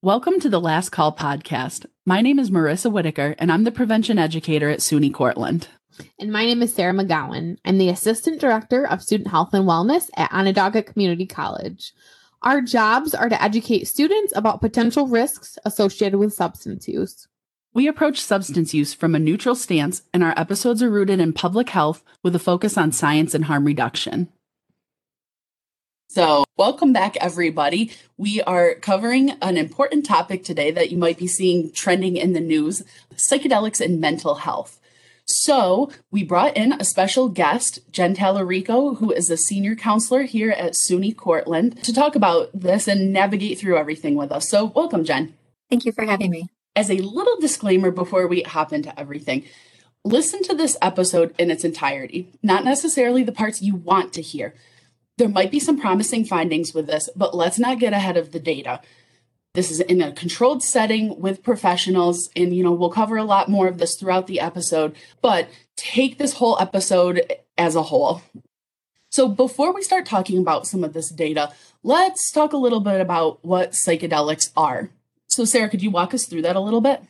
Welcome to the Last Call podcast. My name is Marissa Whitaker, and I'm the prevention educator at SUNY Cortland. And my name is Sarah McGowan. I'm the Assistant Director of Student Health and Wellness at Onondaga Community College. Our jobs are to educate students about potential risks associated with substance use. We approach substance use from a neutral stance, and our episodes are rooted in public health with a focus on science and harm reduction. So, welcome back, everybody. We are covering an important topic today that you might be seeing trending in the news psychedelics and mental health. So, we brought in a special guest, Jen Tallarico, who is a senior counselor here at SUNY Cortland, to talk about this and navigate through everything with us. So, welcome, Jen. Thank you for having me as a little disclaimer before we hop into everything, listen to this episode in its entirety, not necessarily the parts you want to hear. There might be some promising findings with this, but let's not get ahead of the data. This is in a controlled setting with professionals, and you know, we'll cover a lot more of this throughout the episode, but take this whole episode as a whole. So, before we start talking about some of this data, let's talk a little bit about what psychedelics are. So, Sarah, could you walk us through that a little bit?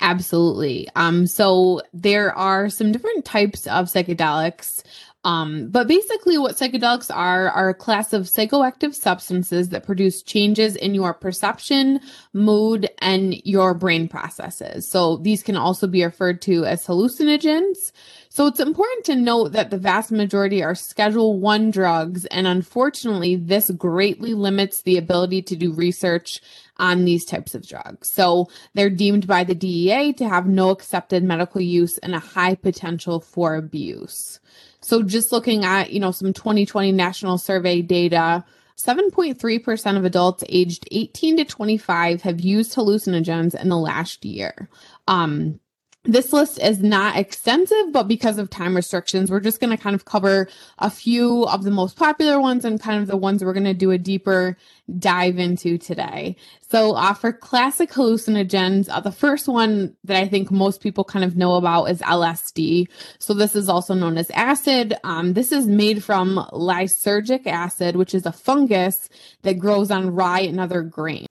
Absolutely. Um, so there are some different types of psychedelics. Um, but basically, what psychedelics are are a class of psychoactive substances that produce changes in your perception, mood, and your brain processes. So these can also be referred to as hallucinogens. So it's important to note that the vast majority are Schedule 1 drugs and unfortunately this greatly limits the ability to do research on these types of drugs. So they're deemed by the DEA to have no accepted medical use and a high potential for abuse. So just looking at, you know, some 2020 national survey data, 7.3% of adults aged 18 to 25 have used hallucinogens in the last year. Um, this list is not extensive, but because of time restrictions, we're just going to kind of cover a few of the most popular ones and kind of the ones we're going to do a deeper dive into today. So, uh, for classic hallucinogens, uh, the first one that I think most people kind of know about is LSD. So, this is also known as acid. Um, this is made from lysergic acid, which is a fungus that grows on rye and other grain.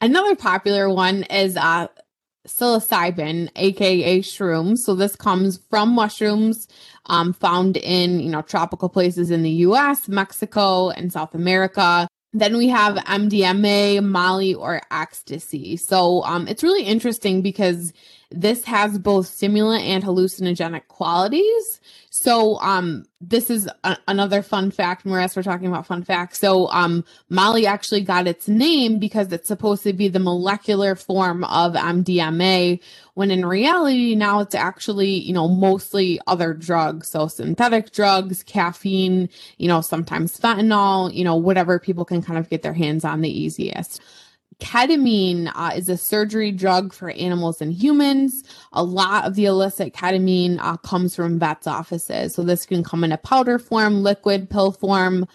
Another popular one is uh, psilocybin, aka shrooms. So this comes from mushrooms um, found in you know tropical places in the U.S., Mexico, and South America. Then we have MDMA, Molly, or ecstasy. So um, it's really interesting because this has both stimulant and hallucinogenic qualities. So um this is a- another fun fact, Whereas we're talking about fun facts. So um Molly actually got its name because it's supposed to be the molecular form of MDMA, when in reality now it's actually, you know, mostly other drugs. So synthetic drugs, caffeine, you know, sometimes fentanyl, you know, whatever people can kind of get their hands on the easiest. Ketamine uh, is a surgery drug for animals and humans. A lot of the illicit ketamine uh, comes from vets' offices. So this can come in a powder form, liquid, pill form.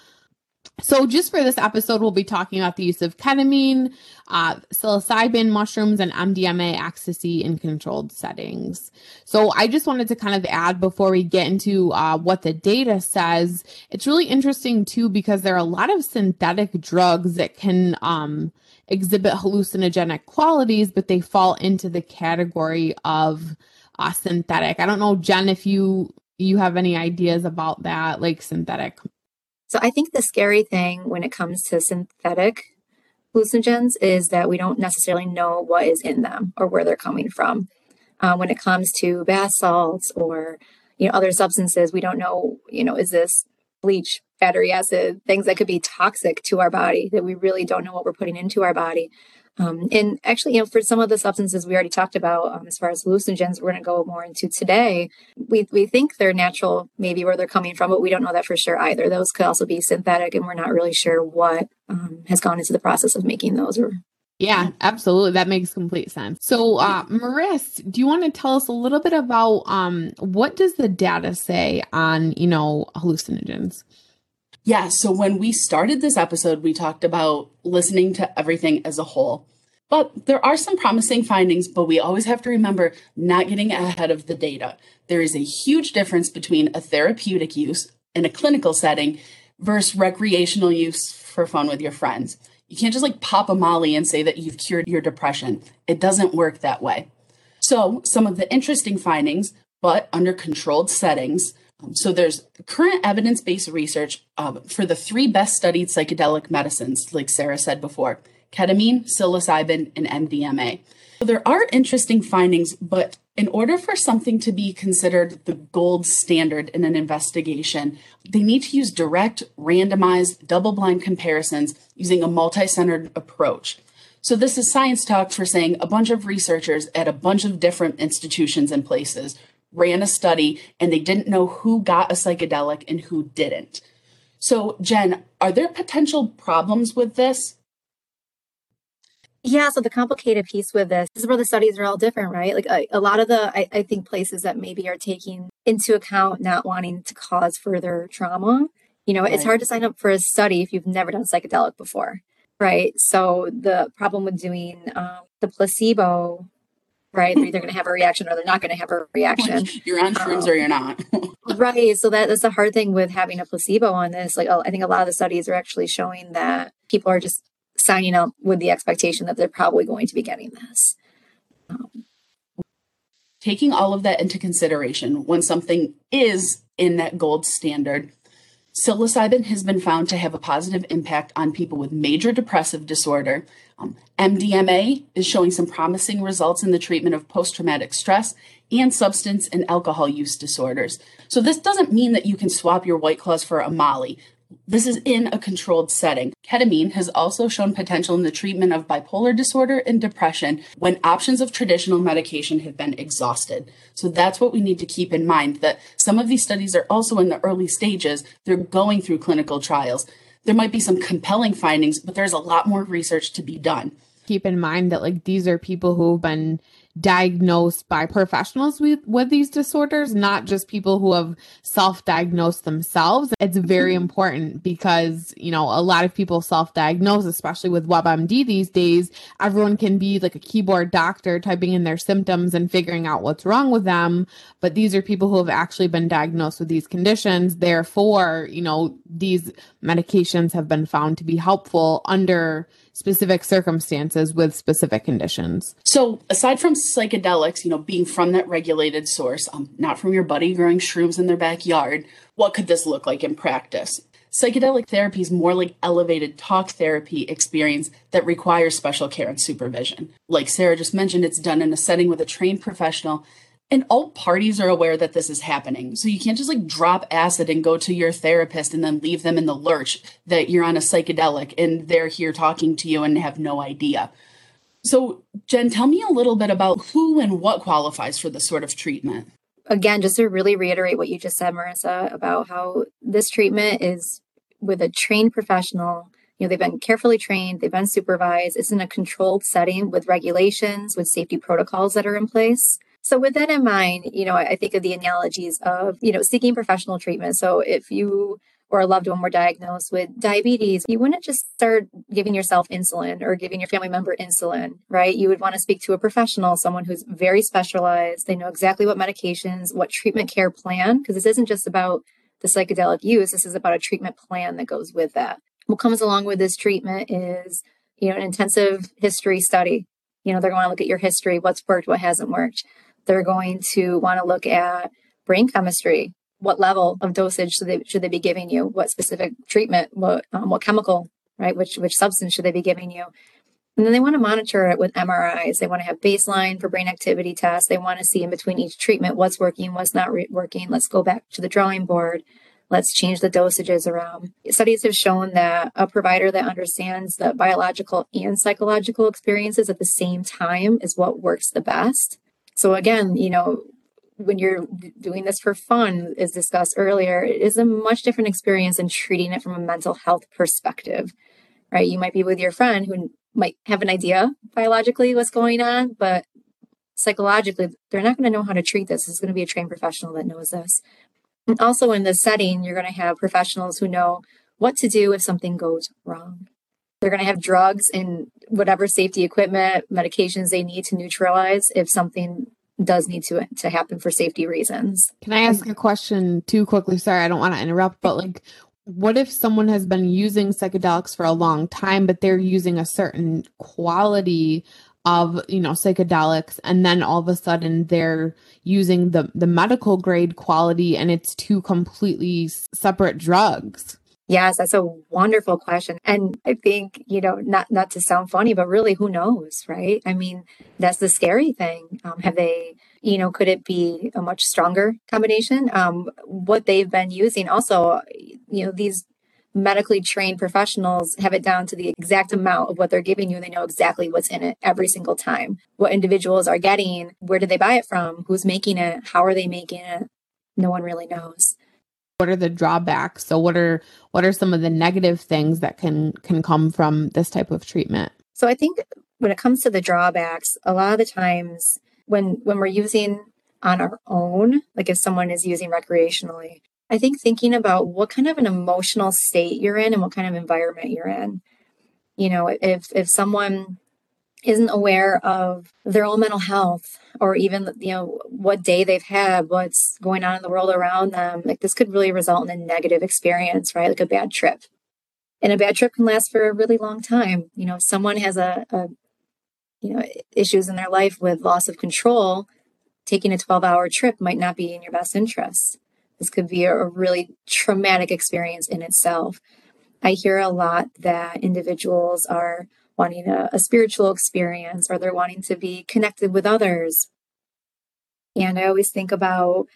So, just for this episode, we'll be talking about the use of ketamine, uh, psilocybin, mushrooms, and MDMA ecstasy in controlled settings. So, I just wanted to kind of add before we get into uh, what the data says, it's really interesting too because there are a lot of synthetic drugs that can um, exhibit hallucinogenic qualities, but they fall into the category of uh, synthetic. I don't know, Jen, if you you have any ideas about that, like synthetic. So I think the scary thing when it comes to synthetic hallucinogens is that we don't necessarily know what is in them or where they're coming from. Uh, when it comes to bath salts or you know other substances, we don't know. You know, is this bleach, acid, things that could be toxic to our body that we really don't know what we're putting into our body. Um, and actually, you know, for some of the substances we already talked about, um, as far as hallucinogens, we're going to go more into today. We we think they're natural, maybe where they're coming from, but we don't know that for sure either. Those could also be synthetic, and we're not really sure what um, has gone into the process of making those. Or yeah, absolutely, that makes complete sense. So, uh, Maris, do you want to tell us a little bit about um, what does the data say on you know hallucinogens? Yeah. So when we started this episode, we talked about listening to everything as a whole. But there are some promising findings, but we always have to remember not getting ahead of the data. There is a huge difference between a therapeutic use in a clinical setting versus recreational use for fun with your friends. You can't just like pop a molly and say that you've cured your depression. It doesn't work that way. So, some of the interesting findings, but under controlled settings. So, there's current evidence based research um, for the three best studied psychedelic medicines, like Sarah said before ketamine, psilocybin, and MDMA. So, there are interesting findings, but in order for something to be considered the gold standard in an investigation, they need to use direct, randomized, double blind comparisons using a multi centered approach. So, this is science talk for saying a bunch of researchers at a bunch of different institutions and places ran a study and they didn't know who got a psychedelic and who didn't. So, Jen, are there potential problems with this? Yeah, so the complicated piece with this, this is where the studies are all different, right? Like a, a lot of the, I, I, think, places that maybe are taking into account not wanting to cause further trauma. You know, right. it's hard to sign up for a study if you've never done psychedelic before, right? So the problem with doing um, the placebo, right? They're either going to have a reaction or they're not going to have a reaction. you're on shrooms um, or you're not. right. So that, that's the hard thing with having a placebo on this. Like, oh, I think a lot of the studies are actually showing that people are just signing up with the expectation that they're probably going to be getting this. Um, Taking all of that into consideration, when something is in that gold standard, psilocybin has been found to have a positive impact on people with major depressive disorder. MDMA is showing some promising results in the treatment of post traumatic stress and substance and alcohol use disorders. So, this doesn't mean that you can swap your White Claws for a Molly. This is in a controlled setting. Ketamine has also shown potential in the treatment of bipolar disorder and depression when options of traditional medication have been exhausted. So that's what we need to keep in mind that some of these studies are also in the early stages. They're going through clinical trials. There might be some compelling findings, but there's a lot more research to be done. Keep in mind that like these are people who've been diagnosed by professionals with, with these disorders, not just people who have self diagnosed themselves. It's very mm-hmm. important because, you know, a lot of people self diagnose, especially with WebMD these days. Everyone can be like a keyboard doctor typing in their symptoms and figuring out what's wrong with them. But these are people who have actually been diagnosed with these conditions. Therefore, you know, these medications have been found to be helpful under specific circumstances with specific conditions. So, aside from psychedelics, you know, being from that regulated source, um, not from your buddy growing shrooms in their backyard, what could this look like in practice? Psychedelic therapy is more like elevated talk therapy experience that requires special care and supervision. Like Sarah just mentioned, it's done in a setting with a trained professional and all parties are aware that this is happening. So you can't just like drop acid and go to your therapist and then leave them in the lurch that you're on a psychedelic and they're here talking to you and have no idea. So, Jen, tell me a little bit about who and what qualifies for this sort of treatment. Again, just to really reiterate what you just said, Marissa, about how this treatment is with a trained professional. You know, they've been carefully trained, they've been supervised. It's in a controlled setting with regulations, with safety protocols that are in place. So with that in mind, you know, I think of the analogies of, you know, seeking professional treatment. So if you or a loved one were diagnosed with diabetes, you wouldn't just start giving yourself insulin or giving your family member insulin, right? You would want to speak to a professional, someone who's very specialized. They know exactly what medications, what treatment care plan, because this isn't just about the psychedelic use. This is about a treatment plan that goes with that. What comes along with this treatment is, you know, an intensive history study. You know, they're going to look at your history, what's worked, what hasn't worked. They're going to want to look at brain chemistry. What level of dosage should they, should they be giving you? What specific treatment? What, um, what chemical, right? Which, which substance should they be giving you? And then they want to monitor it with MRIs. They want to have baseline for brain activity tests. They want to see in between each treatment what's working, what's not re- working. Let's go back to the drawing board. Let's change the dosages around. Studies have shown that a provider that understands the biological and psychological experiences at the same time is what works the best. So again, you know, when you're doing this for fun, as discussed earlier, it is a much different experience than treating it from a mental health perspective, right? You might be with your friend who might have an idea biologically what's going on, but psychologically, they're not going to know how to treat this. It's going to be a trained professional that knows this. And also in this setting, you're going to have professionals who know what to do if something goes wrong. They're going to have drugs and whatever safety equipment, medications they need to neutralize if something does need to to happen for safety reasons. Can I ask a question too quickly? Sorry, I don't want to interrupt, but like what if someone has been using psychedelics for a long time, but they're using a certain quality of you know psychedelics and then all of a sudden they're using the the medical grade quality and it's two completely separate drugs Yes, that's a wonderful question. And I think, you know, not not to sound funny, but really who knows, right? I mean, that's the scary thing. Um, have they, you know, could it be a much stronger combination? Um, what they've been using also, you know, these medically trained professionals have it down to the exact amount of what they're giving you they know exactly what's in it every single time. What individuals are getting, where did they buy it from? Who's making it? How are they making it? No one really knows what are the drawbacks? So what are what are some of the negative things that can can come from this type of treatment? So i think when it comes to the drawbacks a lot of the times when when we're using on our own like if someone is using recreationally i think thinking about what kind of an emotional state you're in and what kind of environment you're in. You know if if someone isn't aware of their own mental health or even you know what day they've had what's going on in the world around them. Like this could really result in a negative experience right? Like a bad trip. And a bad trip can last for a really long time. You know if someone has a, a you know issues in their life with loss of control taking a 12 hour trip might not be in your best interest. This could be a, a really traumatic experience in itself. I hear a lot that individuals are wanting a, a spiritual experience or they're wanting to be connected with others. And I always think about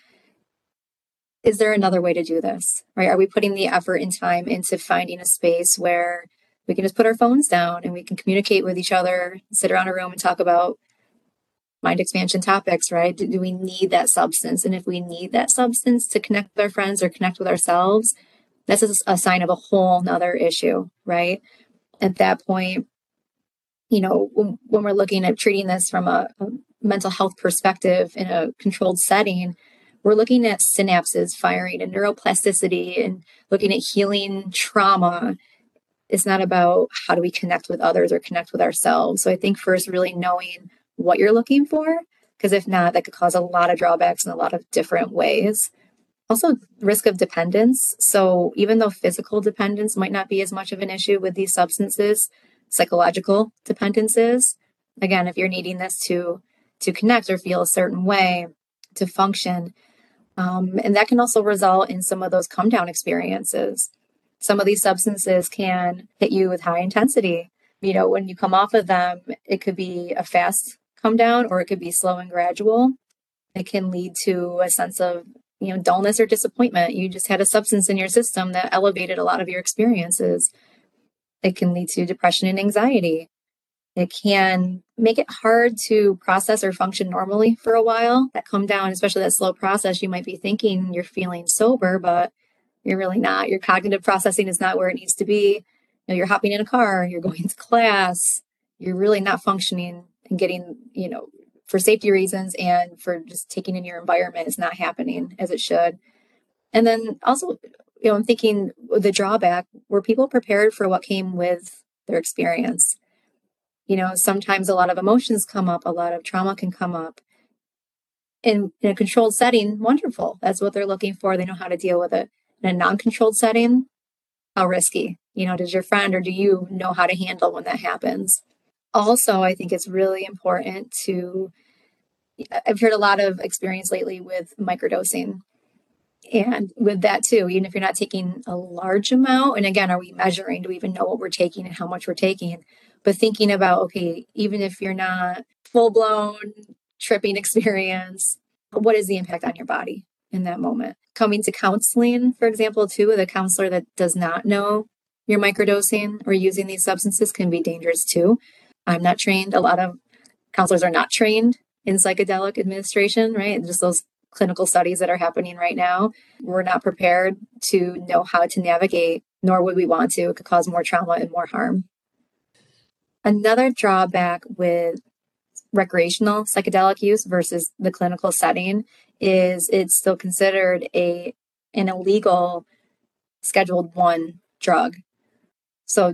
is there another way to do this? Right? Are we putting the effort and time into finding a space where we can just put our phones down and we can communicate with each other, sit around a room and talk about mind expansion topics, right? Do, do, we need that substance? And if we need that substance to connect with our friends or connect with ourselves, that's a, a sign of a whole nother issue, right? At that point, you know, when, when we're looking at treating this from a, a mental health perspective in a controlled setting, we're looking at synapses firing and neuroplasticity and looking at healing trauma. It's not about how do we connect with others or connect with ourselves. So I think first, really knowing what you're looking for, because if not, that could cause a lot of drawbacks in a lot of different ways. Also, risk of dependence. So even though physical dependence might not be as much of an issue with these substances, psychological dependences. Again, if you're needing this to to connect or feel a certain way to function, um, and that can also result in some of those come down experiences. Some of these substances can hit you with high intensity. You know, when you come off of them, it could be a fast come down or it could be slow and gradual. It can lead to a sense of you know dullness or disappointment you just had a substance in your system that elevated a lot of your experiences it can lead to depression and anxiety. It can make it hard to process or function normally for a while. That come down, especially that slow process, you might be thinking you're feeling sober, but you're really not. Your cognitive processing is not where it needs to be. You know, you're hopping in a car, you're going to class, you're really not functioning and getting, you know, for safety reasons and for just taking in your environment is not happening as it should. And then also you know, I'm thinking the drawback were people prepared for what came with their experience? You know, sometimes a lot of emotions come up, a lot of trauma can come up. In, in a controlled setting, wonderful. That's what they're looking for. They know how to deal with it. In a non controlled setting, how risky? You know, does your friend or do you know how to handle when that happens? Also, I think it's really important to, I've heard a lot of experience lately with microdosing and with that too, even if you're not taking a large amount, and again, are we measuring? Do we even know what we're taking and how much we're taking? But thinking about, okay, even if you're not full blown tripping experience, what is the impact on your body in that moment? Coming to counseling, for example, too, with a counselor that does not know you're microdosing or using these substances can be dangerous too. I'm not trained. A lot of counselors are not trained in psychedelic administration, right? Just those clinical studies that are happening right now. We're not prepared to know how to navigate, nor would we want to. It could cause more trauma and more harm. Another drawback with recreational psychedelic use versus the clinical setting is it's still considered a an illegal scheduled 1 drug. So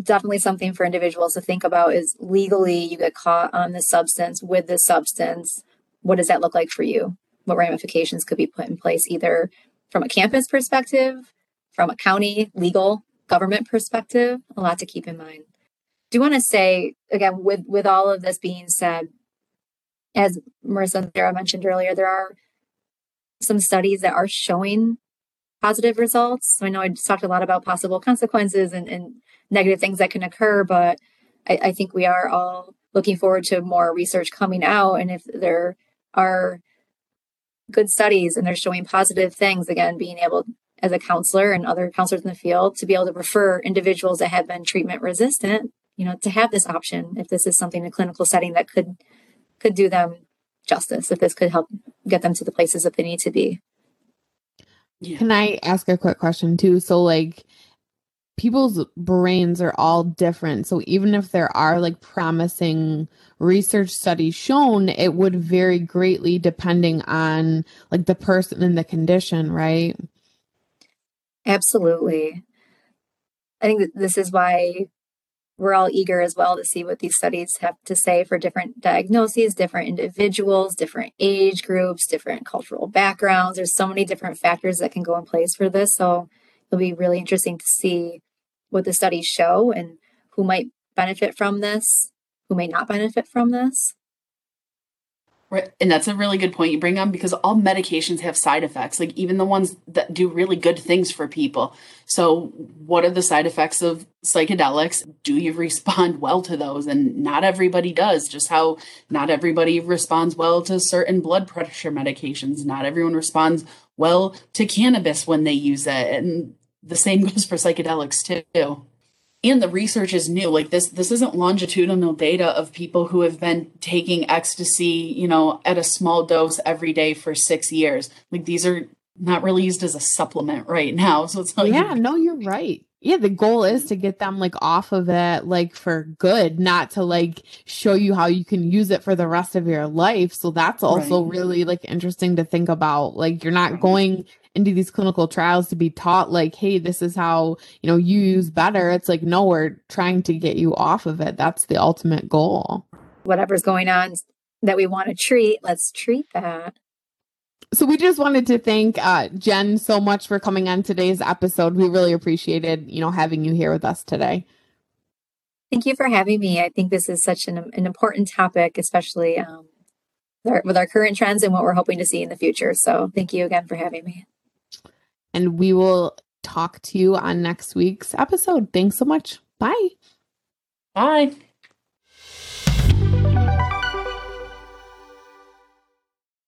definitely something for individuals to think about is legally you get caught on the substance with the substance what does that look like for you? What ramifications could be put in place either from a campus perspective, from a county legal government perspective, a lot to keep in mind. Do want to say again, with with all of this being said, as Marissa and Sarah mentioned earlier, there are some studies that are showing positive results. So I know I talked a lot about possible consequences and, and negative things that can occur, but I, I think we are all looking forward to more research coming out. And if there are good studies and they're showing positive things, again, being able as a counselor and other counselors in the field to be able to refer individuals that have been treatment resistant, you know, to have this option if this is something in a clinical setting that could could do them justice, if this could help get them to the places that they need to be. Yeah. Can I ask a quick question too? So like people's brains are all different. So even if there are like promising research studies shown, it would vary greatly depending on like the person and the condition, right? Absolutely. I think this is why we're all eager as well to see what these studies have to say for different diagnoses, different individuals, different age groups, different cultural backgrounds. There's so many different factors that can go in place for this. So it'll be really interesting to see what the studies show and who might benefit from this, who may not benefit from this. Right. And that's a really good point you bring on because all medications have side effects, like even the ones that do really good things for people. So, what are the side effects of psychedelics? Do you respond well to those? And not everybody does, just how not everybody responds well to certain blood pressure medications. Not everyone responds well to cannabis when they use it. And the same goes for psychedelics too. And the research is new. Like this this isn't longitudinal data of people who have been taking ecstasy you know at a small dose every day for six years. Like these are not really used as a supplement right now so it's like yeah no you're right. Yeah the goal is to get them like off of it like for good not to like show you how you can use it for the rest of your life. So that's also right. really like interesting to think about. Like you're not going into these clinical trials to be taught like hey this is how you know you use better. It's like no we're trying to get you off of it. That's the ultimate goal. Whatever's going on that we want to treat let's treat that. So we just wanted to thank uh, jen so much for coming on today's episode. We really appreciated you know having you here with us today. Thank you for having me. I think this is such an, an important topic especially um, with our, with our current trends and what we're hoping to see in the future. So thank you again for having me and we will talk to you on next week's episode. Thanks so much. Bye. Bye.